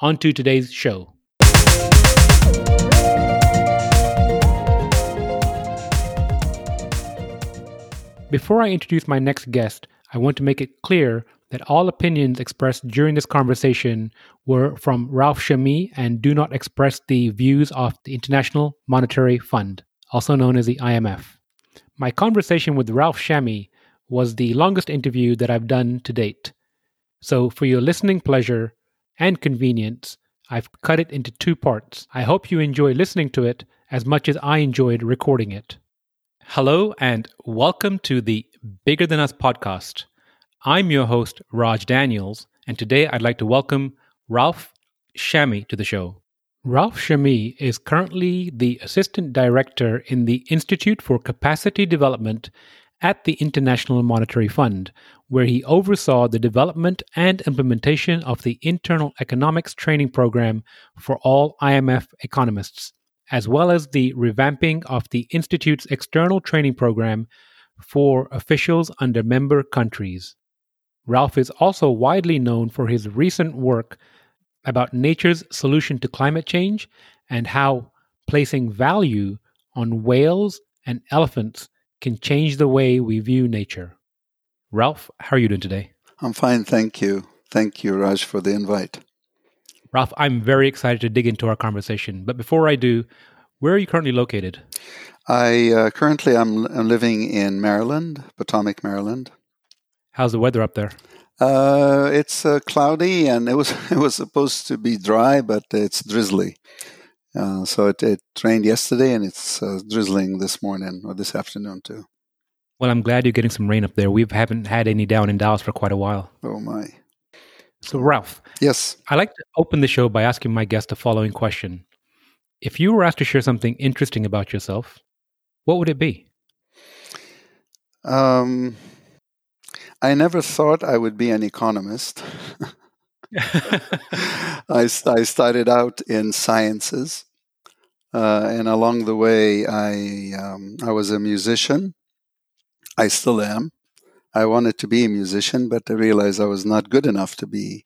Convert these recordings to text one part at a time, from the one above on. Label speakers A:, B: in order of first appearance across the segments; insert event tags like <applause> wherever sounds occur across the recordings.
A: on to today's show. Before I introduce my next guest, I want to make it clear that all opinions expressed during this conversation were from Ralph Chami and do not express the views of the International Monetary Fund, also known as the IMF. My conversation with Ralph Chami was the longest interview that I've done to date. So, for your listening pleasure and convenience, I've cut it into two parts. I hope you enjoy listening to it as much as I enjoyed recording it. Hello, and welcome to the Bigger Than Us podcast. I'm your host, Raj Daniels, and today I'd like to welcome Ralph Chami to the show. Ralph Chami is currently the Assistant Director in the Institute for Capacity Development at the International Monetary Fund, where he oversaw the development and implementation of the Internal Economics Training Program for all IMF economists, as well as the revamping of the Institute's external training program for officials under member countries. Ralph is also widely known for his recent work about nature's solution to climate change and how placing value on whales and elephants can change the way we view nature. Ralph, how are you doing today?
B: I'm fine, thank you. Thank you, Raj, for the invite.
A: Ralph, I'm very excited to dig into our conversation. But before I do, where are you currently located?
B: I uh, currently I'm, I'm living in Maryland, Potomac, Maryland.
A: How's the weather up there?
B: Uh, it's uh, cloudy, and it was <laughs> it was supposed to be dry, but it's drizzly. Uh, so it, it, rained yesterday, and it's uh, drizzling this morning or this afternoon too.
A: Well, I'm glad you're getting some rain up there. We haven't had any down in Dallas for quite a while.
B: Oh my!
A: So, Ralph.
B: Yes.
A: I like to open the show by asking my guest the following question: If you were asked to share something interesting about yourself, what would it be?
B: Um, I never thought I would be an economist. <laughs> <laughs> I, I started out in sciences, uh, and along the way, I um, I was a musician. I still am. I wanted to be a musician, but I realized I was not good enough to be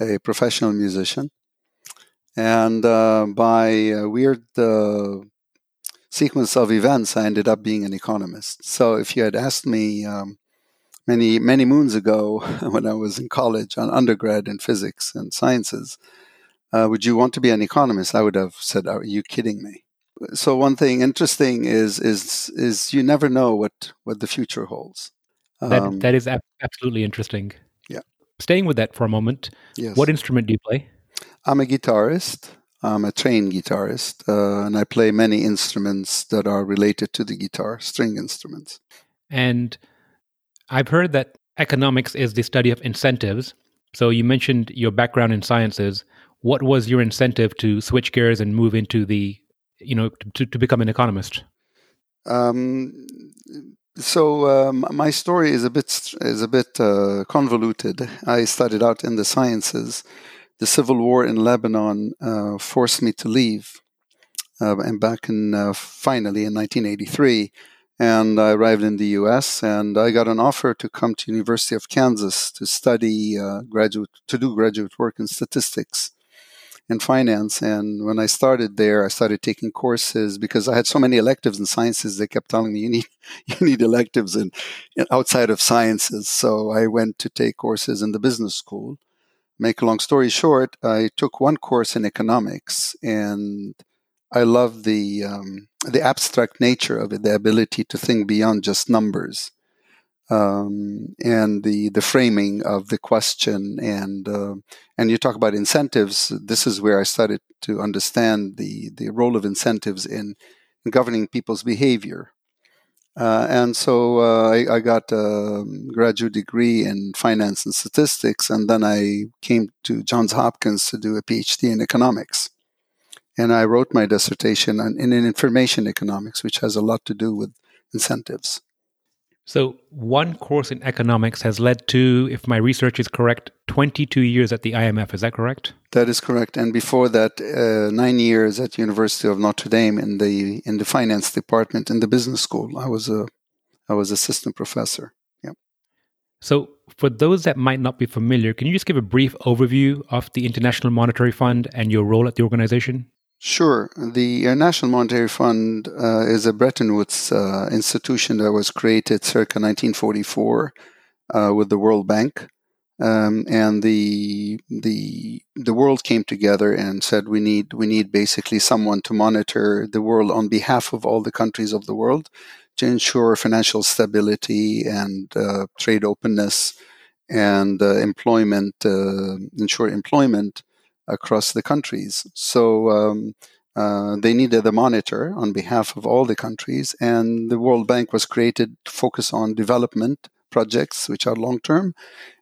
B: a professional musician. And uh, by a weird uh, sequence of events, I ended up being an economist. So if you had asked me um, many many moons ago <laughs> when I was in college on undergrad in physics and sciences, uh, would you want to be an economist? I would have said, "Are you kidding me?" So one thing interesting is is is you never know what what the future holds.
A: Um, that that is absolutely interesting.
B: Yeah.
A: Staying with that for a moment.
B: Yes.
A: What instrument do you play?
B: I'm a guitarist. I'm a trained guitarist, uh, and I play many instruments that are related to the guitar, string instruments.
A: And I've heard that economics is the study of incentives. So you mentioned your background in sciences. What was your incentive to switch gears and move into the, you know, to, to become an economist?
B: Um, so um, my story is a bit is a bit uh, convoluted. I started out in the sciences. The civil war in Lebanon uh, forced me to leave, uh, and back in uh, finally in 1983, and I arrived in the U.S. and I got an offer to come to University of Kansas to study uh, graduate to do graduate work in statistics and finance. And when I started there, I started taking courses because I had so many electives in sciences. They kept telling me you need <laughs> you need electives in, in outside of sciences. So I went to take courses in the business school. Make a long story short, I took one course in economics and I love the um, the abstract nature of it, the ability to think beyond just numbers, um, and the the framing of the question. And uh, and you talk about incentives. This is where I started to understand the the role of incentives in, in governing people's behavior. Uh, and so uh, I, I, got a graduate degree in finance and statistics, and then I came to Johns Hopkins to do a PhD in economics. And I wrote my dissertation on, in information economics, which has a lot to do with incentives.
A: So, one course in economics has led to, if my research is correct, 22 years at the IMF. Is that correct?
B: That is correct. And before that, uh, nine years at University of Notre Dame in the in the finance department in the business school. I was a I was assistant professor. Yeah.
A: So, for those that might not be familiar, can you just give a brief overview of the International Monetary Fund and your role at the organization?
B: Sure. The International Monetary Fund uh, is a Bretton Woods uh, institution that was created circa 1944 uh, with the World Bank. Um, and the the the world came together and said we need we need basically someone to monitor the world on behalf of all the countries of the world to ensure financial stability and uh, trade openness and uh, employment uh, ensure employment across the countries. So um, uh, they needed a monitor on behalf of all the countries, and the World Bank was created to focus on development projects, which are long term,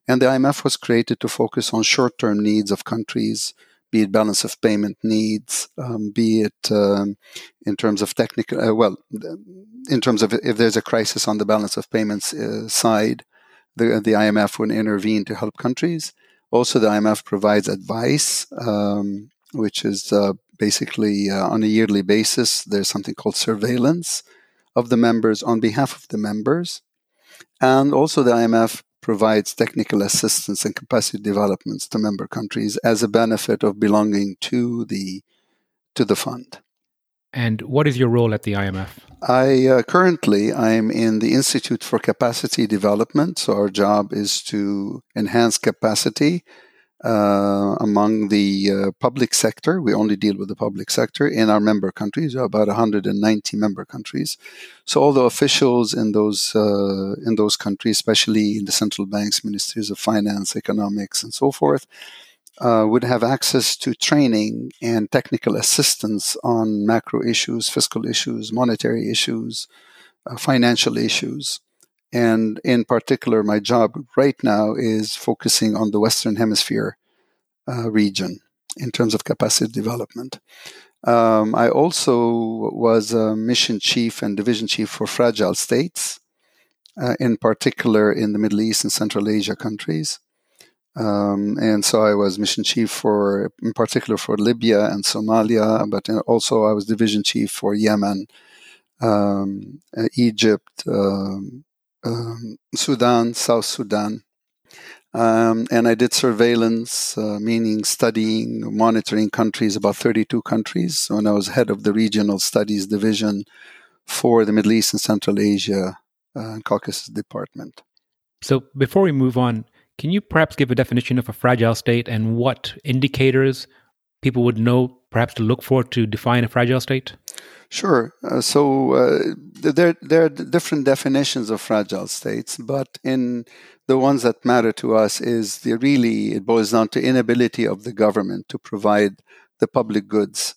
B: and the IMF was created to focus on short term needs of countries. Be it balance of payment needs, um, be it um, in terms of technical, uh, well, in terms of if there's a crisis on the balance of payments uh, side, the, the IMF would intervene to help countries. Also, the IMF provides advice, um, which is uh, basically uh, on a yearly basis. There's something called surveillance of the members on behalf of the members. And also, the IMF provides technical assistance and capacity developments to member countries as a benefit of belonging to the to the fund.
A: And what is your role at the IMF?
B: I uh, currently I'm in the Institute for Capacity Development. So our job is to enhance capacity uh, among the uh, public sector. We only deal with the public sector in our member countries, about 190 member countries. So all the officials in those uh, in those countries, especially in the central banks, ministries of finance, economics, and so forth, uh, would have access to training and technical assistance on macro issues, fiscal issues, monetary issues, uh, financial issues. And in particular, my job right now is focusing on the Western Hemisphere uh, region in terms of capacity development. Um, I also was a mission chief and division chief for fragile states, uh, in particular in the Middle East and Central Asia countries. Um, and so I was mission chief for, in particular, for Libya and Somalia, but also I was division chief for Yemen, um, Egypt, um, um, Sudan, South Sudan. Um, and I did surveillance, uh, meaning studying, monitoring countries, about 32 countries, when I was head of the regional studies division for the Middle East and Central Asia uh, Caucasus department.
A: So before we move on, can you perhaps give a definition of a fragile state and what indicators people would know perhaps to look for to define a fragile state?
B: Sure. Uh, so uh, there, there are different definitions of fragile states, but in the ones that matter to us is the really it boils down to inability of the government to provide the public goods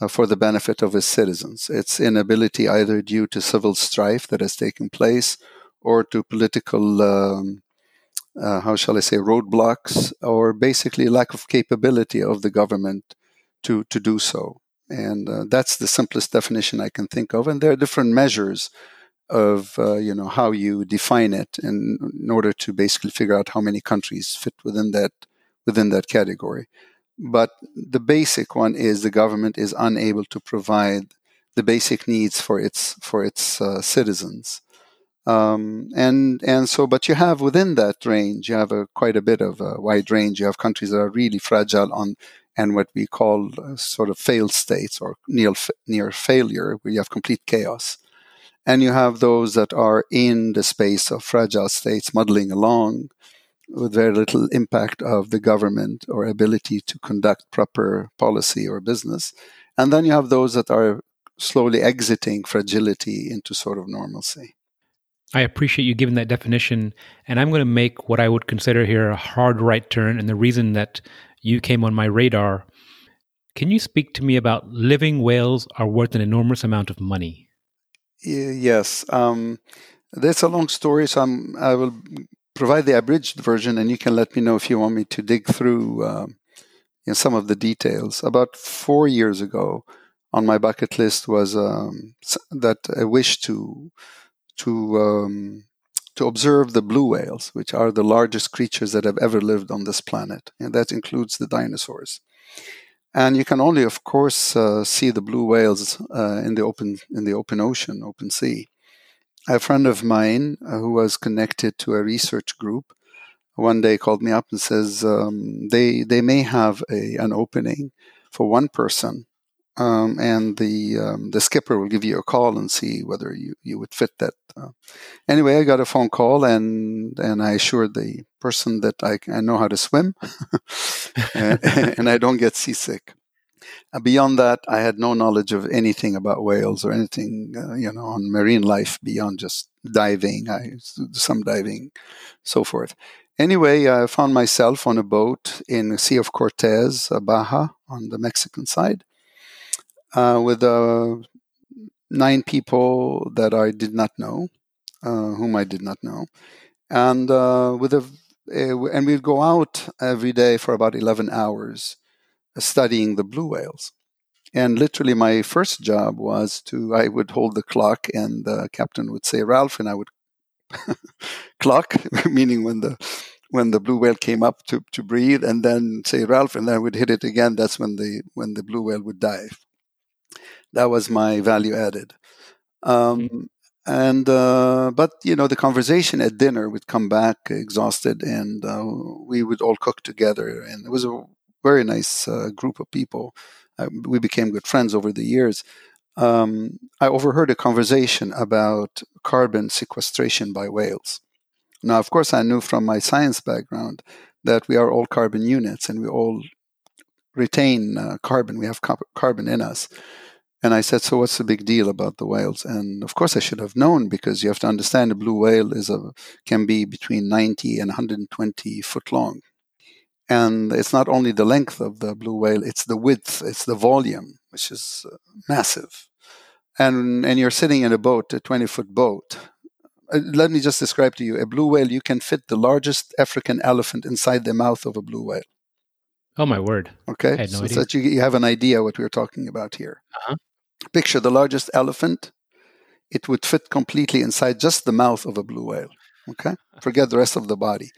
B: uh, for the benefit of its citizens. Its inability either due to civil strife that has taken place or to political um, uh, how shall I say, roadblocks or basically lack of capability of the government to, to do so. And uh, that's the simplest definition I can think of. And there are different measures of, uh, you know, how you define it in, in order to basically figure out how many countries fit within that, within that category. But the basic one is the government is unable to provide the basic needs for its, for its uh, citizens. Um, and and so, but you have within that range, you have a quite a bit of a wide range. You have countries that are really fragile on, and what we call uh, sort of failed states or near near failure, where you have complete chaos. And you have those that are in the space of fragile states, muddling along, with very little impact of the government or ability to conduct proper policy or business. And then you have those that are slowly exiting fragility into sort of normalcy.
A: I appreciate you giving that definition. And I'm going to make what I would consider here a hard right turn. And the reason that you came on my radar, can you speak to me about living whales are worth an enormous amount of money?
B: yes. Um, that's a long story, so I'm, I will provide the abridged version, and you can let me know if you want me to dig through um, you know, some of the details. About four years ago, on my bucket list was um, that I wish to to um, to observe the blue whales, which are the largest creatures that have ever lived on this planet, and that includes the dinosaurs. And you can only, of course, uh, see the blue whales uh, in the open in the open ocean, open sea. A friend of mine uh, who was connected to a research group one day called me up and says um, they they may have a an opening for one person um, and the um, the skipper will give you a call and see whether you, you would fit that. Uh. Anyway, I got a phone call and and I assured the person that I, I know how to swim <laughs> and, <laughs> and, I don't get seasick. Uh, beyond that, I had no knowledge of anything about whales or anything uh, you know on marine life beyond just diving. I some diving, so forth. Anyway, I found myself on a boat in the Sea of Cortez, Baja, on the Mexican side uh, with uh, nine people that I did not know, uh, whom I did not know, and uh, with a and we'd go out every day for about eleven hours, studying the blue whales. And literally, my first job was to I would hold the clock, and the captain would say Ralph, and I would <laughs> clock, <laughs> meaning when the when the blue whale came up to, to breathe, and then say Ralph, and then I would hit it again. That's when the when the blue whale would dive that was my value added. Um, mm-hmm. And uh, but you know the conversation at dinner would come back exhausted, and uh, we would all cook together, and it was a very nice uh, group of people. Uh, we became good friends over the years. Um, I overheard a conversation about carbon sequestration by whales. Now, of course, I knew from my science background that we are all carbon units, and we all retain uh, carbon. We have carbon in us. And I said, "So what's the big deal about the whales?" And of course, I should have known because you have to understand a blue whale is a can be between 90 and 120 foot long, and it's not only the length of the blue whale; it's the width, it's the volume, which is uh, massive. And and you're sitting in a boat, a 20 foot boat. Uh, let me just describe to you a blue whale. You can fit the largest African elephant inside the mouth of a blue whale.
A: Oh my word!
B: Okay, no so that you, you have an idea what we're talking about here. Uh-huh. Picture the largest elephant. It would fit completely inside just the mouth of a blue whale. Okay, forget the rest of the body.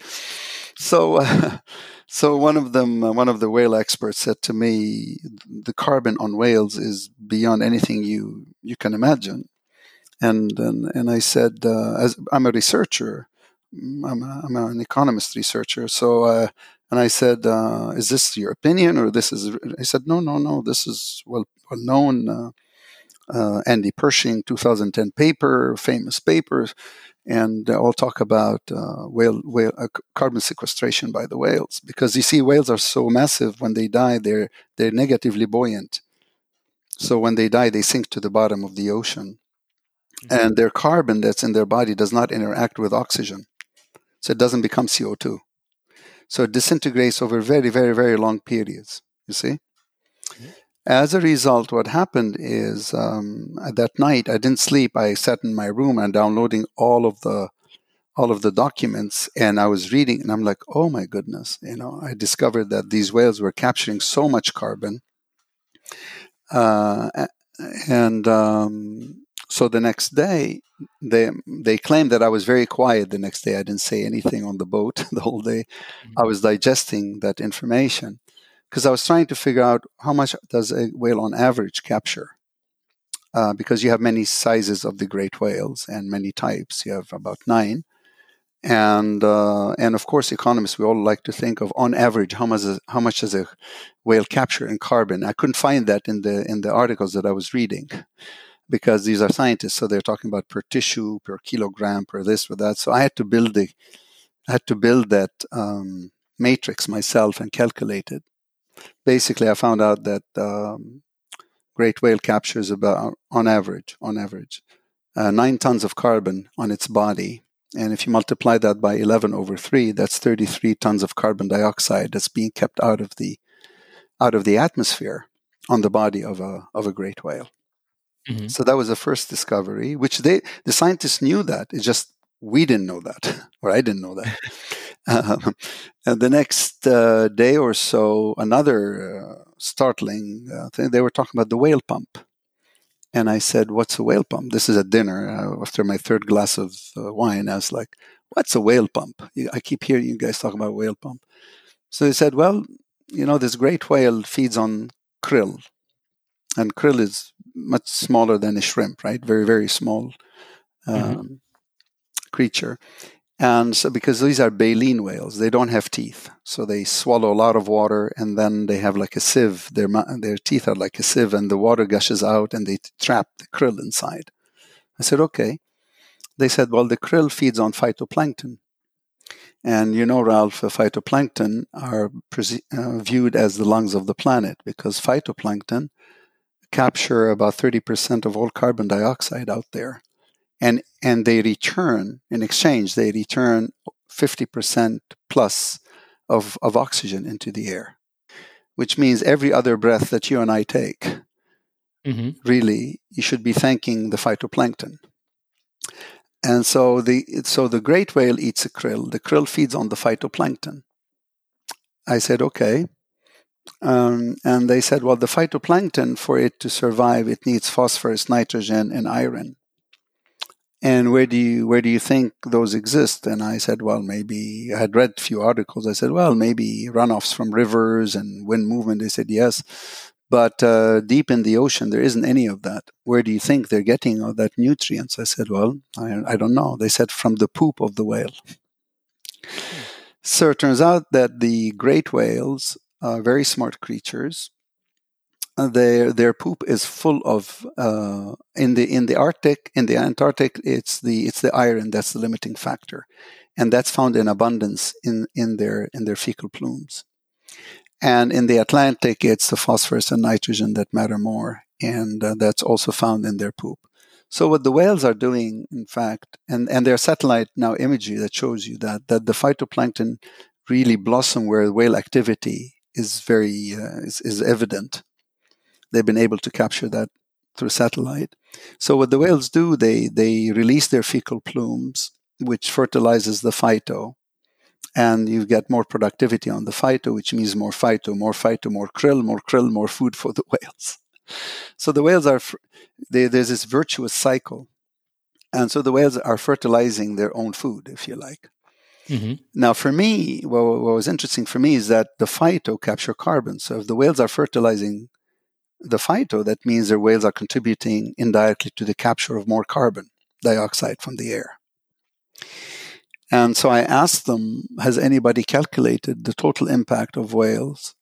B: So, uh, <laughs> so one of them, uh, one of the whale experts, said to me, "The carbon on whales is beyond anything you you can imagine." And and, and I said, uh, "As I'm a researcher, mm, I'm, a, I'm an economist researcher, so." And I said, uh, "Is this your opinion, or this is?" He said, "No, no, no. This is well, well known. Uh, uh, Andy Pershing 2010 paper, famous papers, and they all talk about uh, whale, whale uh, carbon sequestration by the whales because you see whales are so massive when they die they're they're negatively buoyant. So when they die, they sink to the bottom of the ocean, mm-hmm. and their carbon that's in their body does not interact with oxygen, so it doesn't become CO two. So it disintegrates over very, very, very long periods. You see. Mm-hmm. As a result, what happened is um, that night I didn't sleep. I sat in my room and downloading all of the all of the documents, and I was reading, and I'm like, oh my goodness, you know, I discovered that these whales were capturing so much carbon, uh, and um, so the next day they they claimed that I was very quiet. The next day I didn't say anything on the boat <laughs> the whole day. Mm-hmm. I was digesting that information because I was trying to figure out how much does a whale on average capture. Uh, because you have many sizes of the great whales and many types. You have about nine, and uh, and of course, economists we all like to think of on average how much is, how much does a whale capture in carbon. I couldn't find that in the in the articles that I was reading, because these are scientists, so they're talking about per tissue, per kilogram, per this, per that. So I had to build the I had to build that um, matrix myself and calculate it basically, I found out that um, great whale captures about, on average, on average, uh, nine tons of carbon on its body. And if you multiply that by 11 over 3, that's 33 tons of carbon dioxide that's being kept out of the out of the atmosphere on the body of a of a great whale. Mm-hmm. So that was the first discovery, which they the scientists knew that. It's just we didn't know that, <laughs> or I didn't know that. <laughs> um, and the next uh, day or so, another uh, startling uh, thing. They were talking about the whale pump, and I said, "What's a whale pump?" This is at dinner uh, after my third glass of uh, wine. I was like, "What's a whale pump?" I keep hearing you guys talk about whale pump. So they said, "Well, you know, this great whale feeds on krill, and krill is much smaller than a shrimp, right? Very, very small mm-hmm. um, mm-hmm. creature. And so, because these are baleen whales, they don't have teeth. So they swallow a lot of water and then they have like a sieve. Their, their teeth are like a sieve and the water gushes out and they trap the krill inside. I said, okay. They said, well, the krill feeds on phytoplankton. And you know, Ralph, phytoplankton are pre- uh, viewed as the lungs of the planet because phytoplankton capture about 30% of all carbon dioxide out there. And, and they return, in exchange, they return 50% plus of, of oxygen into the air, which means every other breath that you and I take, mm-hmm. really, you should be thanking the phytoplankton. And so the so the great whale eats a krill. The krill feeds on the phytoplankton. I said, okay. Um, and they said, well, the phytoplankton, for it to survive, it needs phosphorus, nitrogen, and iron. And where do you where do you think those exist? And I said, well, maybe I had read a few articles. I said, well, maybe runoffs from rivers and wind movement. They said yes, but uh, deep in the ocean there isn't any of that. Where do you think they're getting all that nutrients? I said, well, I, I don't know. They said from the poop of the whale. So it turns out that the great whales uh, very smart creatures. Uh, their their poop is full of uh, in the in the Arctic in the Antarctic it's the it's the iron that's the limiting factor, and that's found in abundance in in their in their fecal plumes, and in the Atlantic it's the phosphorus and nitrogen that matter more, and uh, that's also found in their poop. So what the whales are doing, in fact, and and their satellite now imagery that shows you that that the phytoplankton really blossom where whale activity is very uh, is, is evident. They've been able to capture that through satellite. So what the whales do, they they release their fecal plumes, which fertilizes the phyto, and you get more productivity on the phyto, which means more phyto, more phyto, more krill, more krill, more food for the <laughs> whales. So the whales are they, there's this virtuous cycle, and so the whales are fertilizing their own food, if you like. Mm-hmm. Now, for me, what, what, was interesting for me is that the phyto capture carbon. So if the whales are fertilizing the phyto, that means their whales are contributing indirectly to the capture of more carbon dioxide from the air. And so I asked them, has anybody calculated the total impact of whales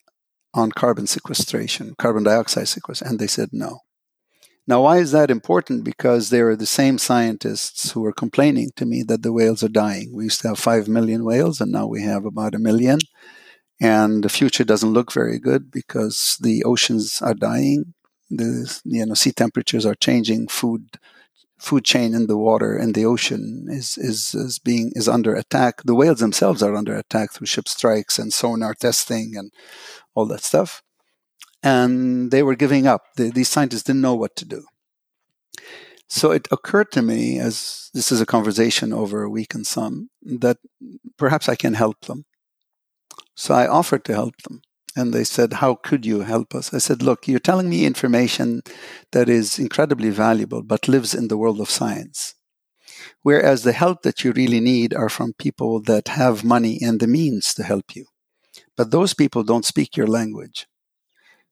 B: on carbon sequestration, carbon dioxide sequestration? And they said no. Now, why is that important? Because they are the same scientists who are complaining to me that the whales are dying. We used to have 5 million whales, and now we have about a million. And the future doesn't look very good because the oceans are dying. The you know sea temperatures are changing. Food food chain in the water in the ocean is, is is being is under attack. The whales themselves are under attack through ship strikes and sonar testing and all that stuff and they were giving up. The, these scientists didn't know what to do. So it occurred to me, as this is a conversation over a week and some, that perhaps I can help them. So I offered to help them. And they said, How could you help us? I said, Look, you're telling me information that is incredibly valuable, but lives in the world of science. Whereas the help that you really need are from people that have money and the means to help you. But those people don't speak your language.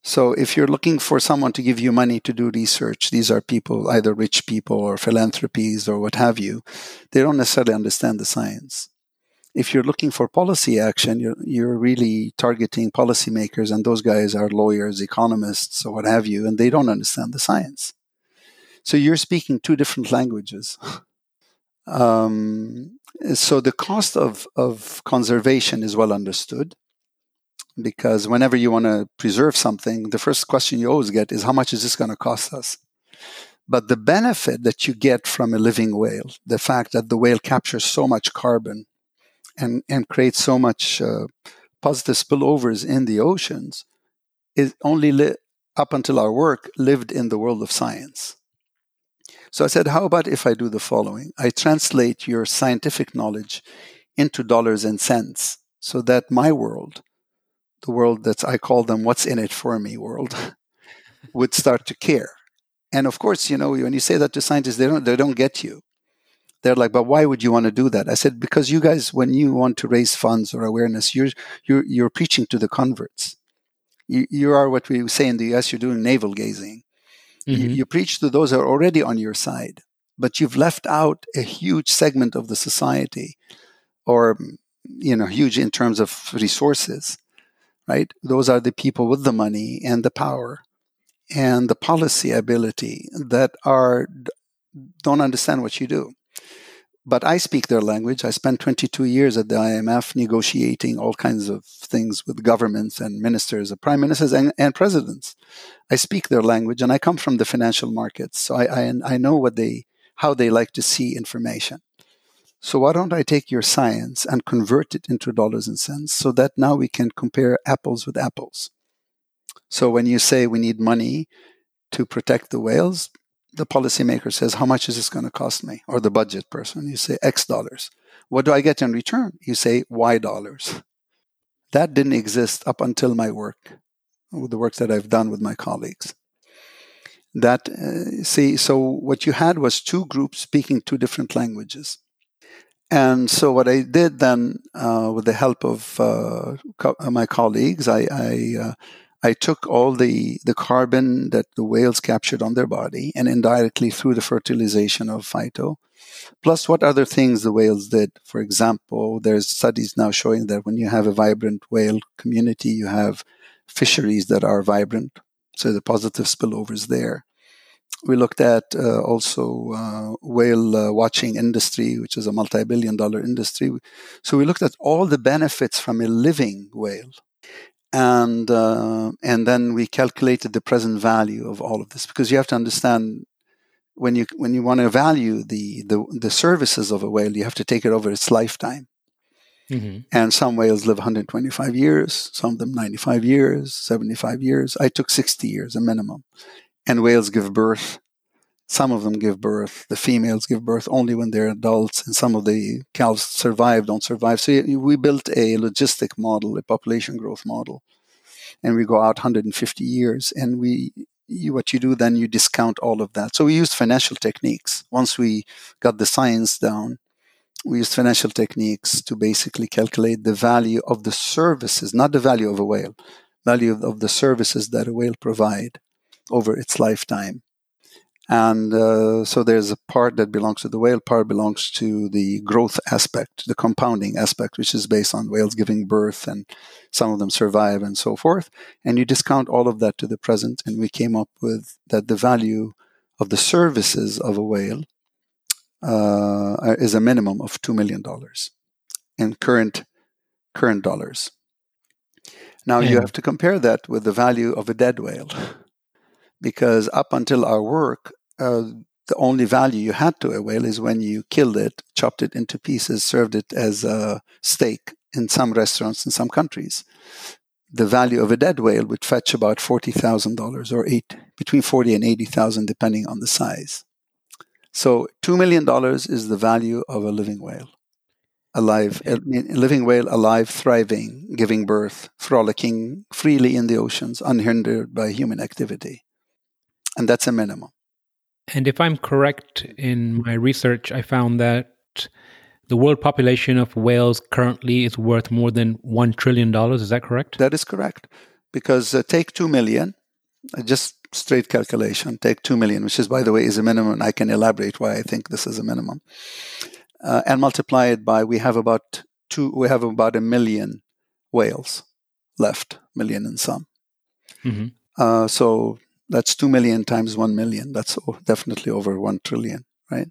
B: So if you're looking for someone to give you money to do research, these are people, either rich people or philanthropies or what have you. They don't necessarily understand the science. If you're looking for policy action, you're, you're really targeting policymakers, and those guys are lawyers, economists, or what have you, and they don't understand the science. So you're speaking two different languages. <laughs> um, so the cost of, of conservation is well understood because whenever you want to preserve something, the first question you always get is how much is this going to cost us? But the benefit that you get from a living whale, the fact that the whale captures so much carbon and, and creates so much uh, positive spillovers in the oceans, is only li- up until our work lived in the world of science. So I said, how about if I do the following? I translate your scientific knowledge into dollars and cents so that my world, the world that I call them what's in it for me world, <laughs> would start to care. And of course, you know, when you say that to scientists, they don't they don't get you. They're like, but why would you want to do that? I said, because you guys, when you want to raise funds or awareness, you're you're you're preaching to the converts. You, you are what we say in the US, you're doing navel gazing. Mm-hmm. You, you preach to those who are already on your side, but you've left out a huge segment of the society, or you know, huge in terms of resources, right? Those are the people with the money and the power and the policy ability that are don't understand what you do. But I speak their language. I spent 22 years at the IMF negotiating all kinds of things with governments and ministers, and prime ministers and, and presidents. I speak their language, and I come from the financial markets, so I, I, I know what they how they like to see information. So why don't I take your science and convert it into dollars and cents so that now we can compare apples with apples? So when you say we need money to protect the whales, the policymaker says, How much is this going to cost me? Or the budget person, you say X dollars. What do I get in return? You say Y dollars. That didn't exist up until my work, the work that I've done with my colleagues. That, uh, see, so what you had was two groups speaking two different languages. And so what I did then, uh, with the help of uh, co- my colleagues, I, I uh, I took all the, the carbon that the whales captured on their body and indirectly through the fertilization of phyto, plus what other things the whales did. For example, there's studies now showing that when you have a vibrant whale community, you have fisheries that are vibrant. So the positive spillovers there. We looked at uh, also uh, whale uh, watching industry, which is a multi-billion dollar industry. So we looked at all the benefits from a living whale and uh, and then we calculated the present value of all of this because you have to understand when you when you want to value the the, the services of a whale you have to take it over its lifetime mm-hmm. and some whales live 125 years some of them 95 years 75 years i took 60 years a minimum and whales give birth. Some of them give birth. The females give birth only when they're adults and some of the calves survive don't survive. So we built a logistic model a population growth model and we go out 150 years and we you, what you do then you discount all of that. So we used financial techniques. Once we got the science down we used financial techniques to basically calculate the value of the services not the value of a whale value of, of the services that a whale provide over its lifetime and uh, so there's a part that belongs to the whale, part belongs to the growth aspect, the compounding aspect, which is based on whales giving birth and some of them survive and so forth. And you discount all of that to the present, and we came up with that the value of the services of a whale uh, is a minimum of $2 million in current, current dollars. Now yeah. you have to compare that with the value of a dead whale because up until our work, uh, the only value you had to a whale is when you killed it, chopped it into pieces, served it as a steak in some restaurants in some countries. The value of a dead whale would fetch about forty thousand dollars, or eight between forty and eighty thousand, depending on the size. So, two million dollars is the value of a living whale, alive, a living whale, alive, thriving, giving birth, frolicking freely in the oceans, unhindered by human activity, and that's a minimum.
A: And if I'm correct in my research, I found that the world population of whales currently is worth more than $1 trillion. Is that correct?
B: That is correct. Because uh, take 2 million, uh, just straight calculation, take 2 million, which is, by the way, is a minimum. I can elaborate why I think this is a minimum. Uh, and multiply it by, we have about two, we have about a million whales left, million and some. Mm-hmm. Uh, so that's 2 million times 1 million. That's definitely over 1 trillion, right?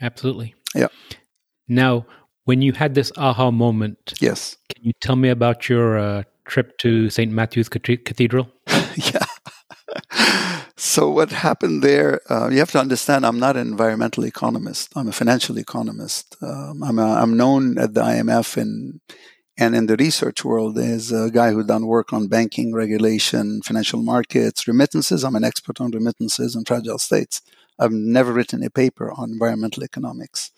A: Absolutely.
B: Yeah.
A: Now, when you had this aha moment,
B: yes.
A: Can you tell me about your uh, trip to St. Matthew's Cathedral? <laughs>
B: yeah. so what happened there? Uh, you have to understand. I'm not an environmental economist. I'm a financial economist. Um, I'm, a, I'm known at the IMF in and in the research world, is a guy who done work on banking regulation, financial markets, remittances. I'm an expert on remittances and fragile states. I've never written a paper on environmental economics.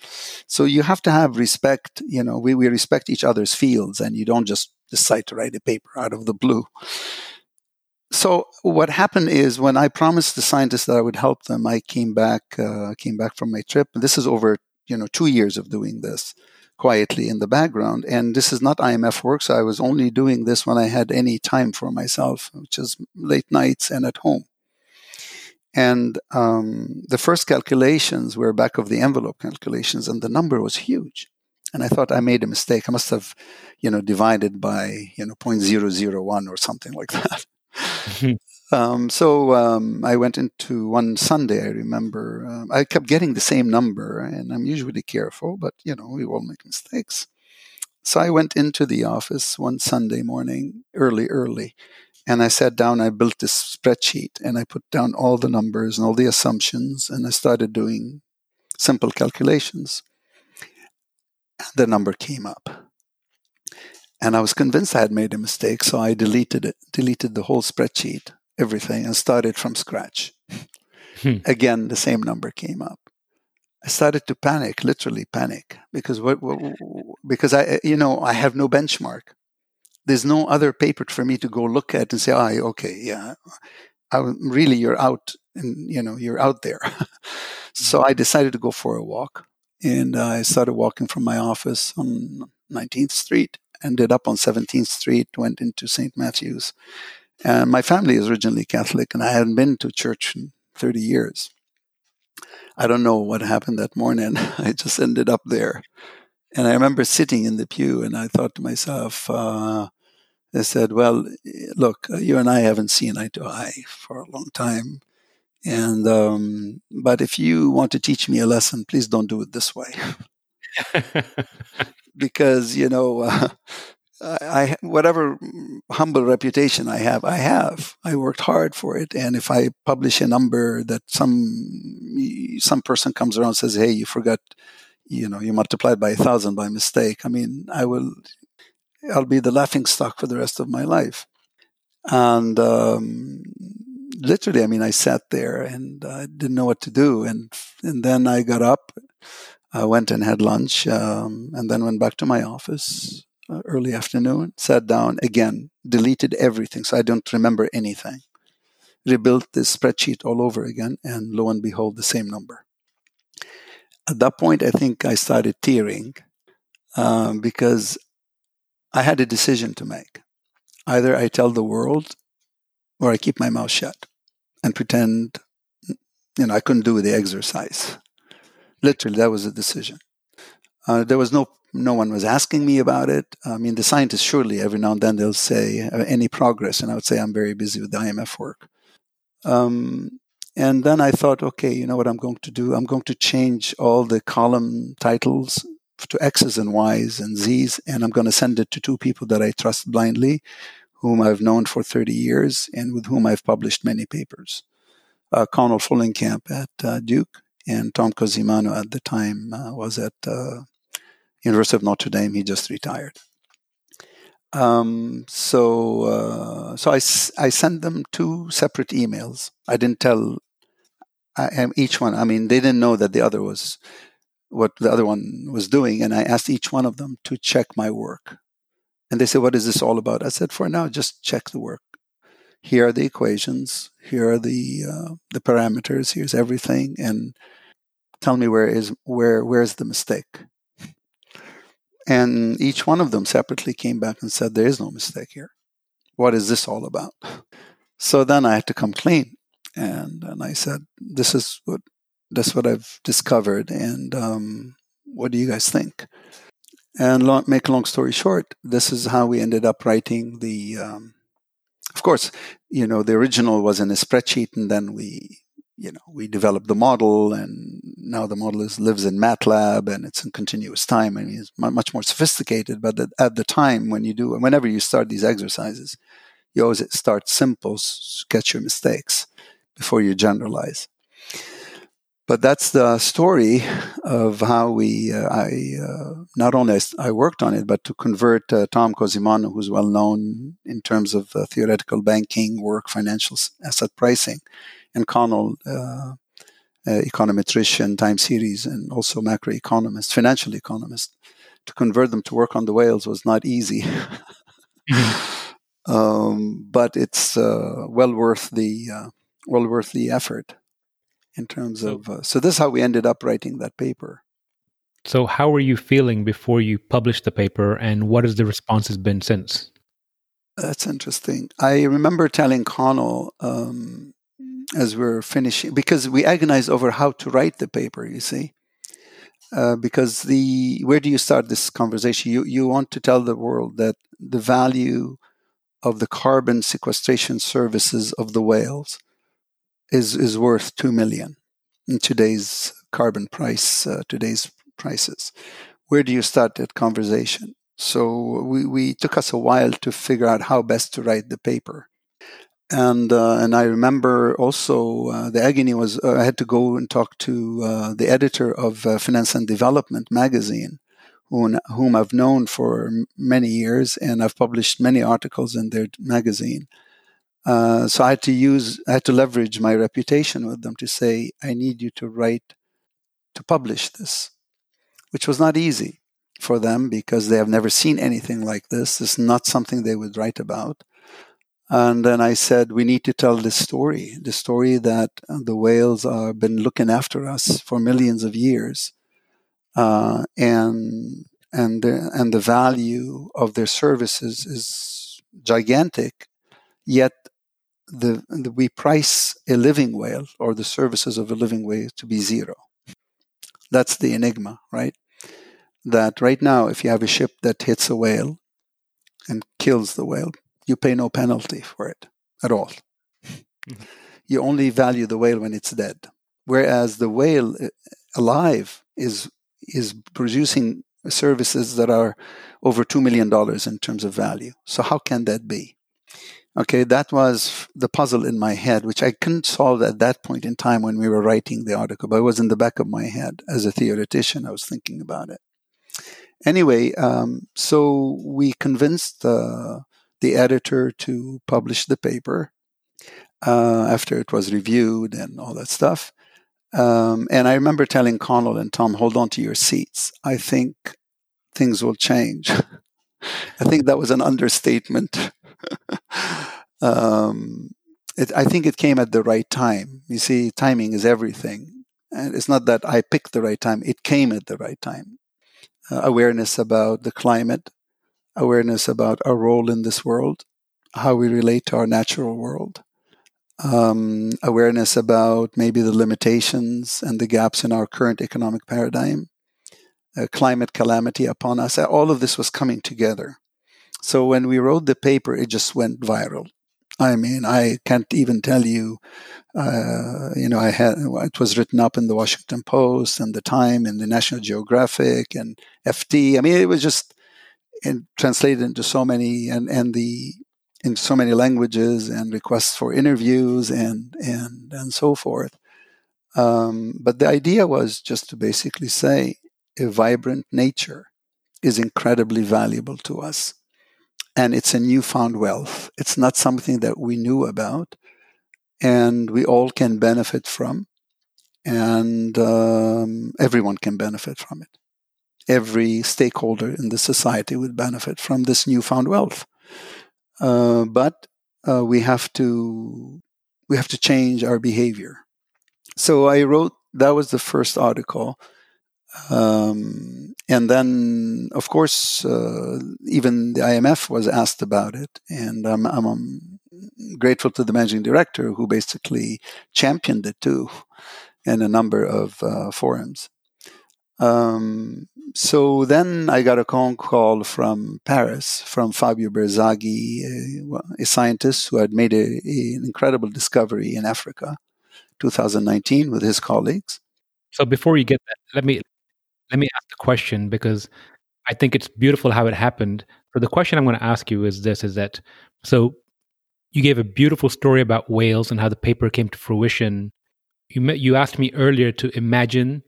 B: So you have to have respect. You know, we, we respect each other's fields, and you don't just decide to write a paper out of the blue. So what happened is when I promised the scientists that I would help them, I came back uh, came back from my trip. This is over you know two years of doing this quietly in the background. And this is not IMF work, so I was only doing this when I had any time for myself, which is late nights and at home. And um, the first calculations were back of the envelope calculations, and the number was huge. And I thought I made a mistake. I must have, you know, divided by you know 0.001 or something like <laughs> that. <laughs> um, so um, I went into one Sunday. I remember um, I kept getting the same number, and I'm usually careful, but you know we all make mistakes. So I went into the office one Sunday morning, early, early, and I sat down. I built this spreadsheet, and I put down all the numbers and all the assumptions, and I started doing simple calculations. And the number came up and I was convinced I had made a mistake, so I deleted it, deleted the whole spreadsheet, everything, and started from scratch. Hmm. Again, the same number came up. I started to panic, literally panic, because what, what, because I, you know, I have no benchmark. There's no other paper for me to go look at and say, "Oh, okay, yeah, I'm really, you're out, and you know, you're out there." <laughs> so I decided to go for a walk, and I started walking from my office on 19th Street ended up on 17th Street, went into St. Matthew's. And my family is originally Catholic, and I hadn't been to church in 30 years. I don't know what happened that morning. <laughs> I just ended up there. And I remember sitting in the pew, and I thought to myself, uh, I said, Well, look, you and I haven't seen eye to eye for a long time. And, um, but if you want to teach me a lesson, please don't do it this way. <laughs> because you know uh, <laughs> I whatever humble reputation I have, I have. I worked hard for it, and if I publish a number that some some person comes around and says, "Hey, you forgot," you know, you multiplied by a thousand by mistake. I mean, I will, I'll be the laughing stock for the rest of my life. And um, literally, I mean, I sat there and I didn't know what to do, and and then I got up I went and had lunch, um, and then went back to my office uh, early afternoon. Sat down again, deleted everything, so I don't remember anything. Rebuilt this spreadsheet all over again, and lo and behold, the same number. At that point, I think I started tearing um, because I had a decision to make. Either I tell the world, or I keep my mouth shut and pretend, you know, I couldn't do the exercise. Literally, that was a decision. Uh, there was no no one was asking me about it. I mean, the scientists surely every now and then they'll say uh, any progress, and I would say I'm very busy with the IMF work. Um, and then I thought, okay, you know what I'm going to do? I'm going to change all the column titles to X's and Y's and Z's, and I'm going to send it to two people that I trust blindly, whom I've known for 30 years and with whom I've published many papers. Uh, Connel Fullenkamp at uh, Duke, and Tom Cosimano at the time uh, was at uh, University of Notre Dame. He just retired. Um, so uh, so I, I sent them two separate emails. I didn't tell I, each one. I mean, they didn't know that the other was what the other one was doing, and I asked each one of them to check my work. And they said, "What is this all about?" I said, "For now, just check the work. Here are the equations. Here are the uh, the parameters. Here's everything, and tell me where is where where's the mistake and each one of them separately came back and said there is no mistake here. What is this all about? So then i had to come clean and and i said this is what this is what i've discovered. And um, what do you guys think? And long, make a long story short this is how we ended up writing the um, of course you know the original was in a spreadsheet and then we you know, we developed the model and now the model is, lives in MATLAB and it's in continuous time. Mean, it's much more sophisticated, but at the time when you do, whenever you start these exercises, you always start simple, sketch your mistakes before you generalize. But that's the story of how we, uh, I, uh, not only I, I, worked on it, but to convert uh, Tom Cosimano, who's well known in terms of uh, theoretical banking work, financial asset pricing, and Connel uh, uh, econometrician, time series, and also macroeconomist, financial economist. To convert them to work on the whales was not easy. mm-hmm. <laughs> um, but it's uh, well worth the uh, well worth the effort in terms of. Uh, so this is how we ended up writing that paper.
A: So how were you feeling before you published the paper, and what has the responses been since?
B: That's interesting. I remember telling Connel um, as we're finishing because we agonized over how to write the paper. You see, uh, because the where do you start this conversation? You you want to tell the world that the value of the carbon sequestration services of the whales is is worth two million in today's carbon price, uh, today's prices. Where do you start that conversation? So we, we took us a while to figure out how best to write the paper and uh, and I remember also uh, the agony was uh, I had to go and talk to uh, the editor of uh, Finance and Development magazine, whom, I've known for many years, and I've published many articles in their magazine. Uh, so I had to use I had to leverage my reputation with them to say I need you to write to publish this, which was not easy for them because they have never seen anything like this. It's not something they would write about. And then I said, we need to tell this story, the story that the whales have been looking after us for millions of years. Uh, and and the, and the value of their services is gigantic, yet the, the, we price a living whale or the services of a living whale to be zero. That's the enigma, right? That right now, if you have a ship that hits a whale and kills the whale, you pay no penalty for it at all. <laughs> You only value the whale when it's dead. Whereas the whale uh, alive is is producing services that are over $2 million in terms of value. So, how can that be? Okay, that was the puzzle in my head, which I couldn't solve at that point in time when we were writing the article, but it was in the back of my head. As a theoretician, I was thinking about it. Anyway, um, so we convinced uh, the editor to publish the paper uh, after it was reviewed and all that stuff. Um, and I remember telling Connel and Tom, hold on to your seats. I think things will change. <laughs> I think that was an understatement. <laughs> um, it, I think it came at the right time. You see, timing is everything. And it's not that I picked the right time, it came at the right time. Uh, awareness about the climate, awareness about our role in this world, how we relate to our natural world, um, awareness about maybe the limitations and the gaps in our current economic paradigm, climate calamity upon us. All of this was coming together. So when we wrote the paper, it just went viral. I mean, I can't even tell you. Uh, you know, I had it was written up in the Washington Post and the Time and the National Geographic and FT. I mean, it was just and translated into so many and and the in so many languages and requests for interviews and and and so forth. Um, but the idea was just to basically say a vibrant nature is incredibly valuable to us, and it's a newfound wealth. It's not something that we knew about, and we all can benefit from, and um, everyone can benefit from it every stakeholder in the society would benefit from this newfound wealth. Uh, but uh, we have to we have to change our behavior. So I wrote that was the first article, um, and then of course uh, even the IMF was asked about it, and I'm, I'm, I'm grateful to the managing director who basically championed it too in a number of uh, forums. Um, so then I got a phone call from Paris, from Fabio Berzaghi, a, a scientist who had made a, a, an incredible discovery in Africa, 2019, with his colleagues.
A: So before you get that, let me let me ask the question because I think it's beautiful how it happened. So the question I'm going to ask you is this: is that so you gave a beautiful story about whales and how the paper came to fruition. You met, you asked me earlier to imagine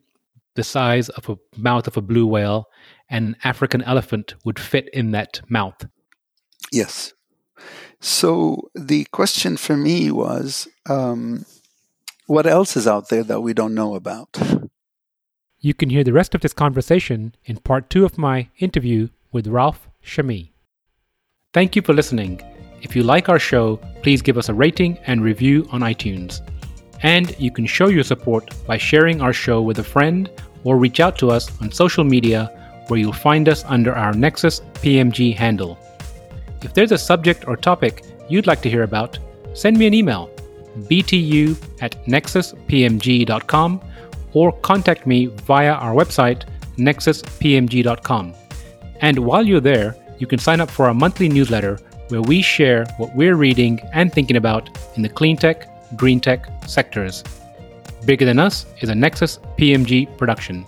A: the size of a mouth of a blue whale, and an African elephant would fit in that mouth.
B: Yes. So the question for me was um, what else is out there that we don't know about?
A: You can hear the rest of this conversation in part two of my interview with Ralph Chami. Thank you for listening. If you like our show, please give us a rating and review on iTunes. And you can show your support by sharing our show with a friend or reach out to us on social media where you'll find us under our Nexus PMG handle. If there's a subject or topic you'd like to hear about, send me an email btu at nexuspmg.com or contact me via our website, nexuspmg.com. And while you're there, you can sign up for our monthly newsletter where we share what we're reading and thinking about in the clean tech, green tech sectors. Bigger Than Us is a Nexus PMG production.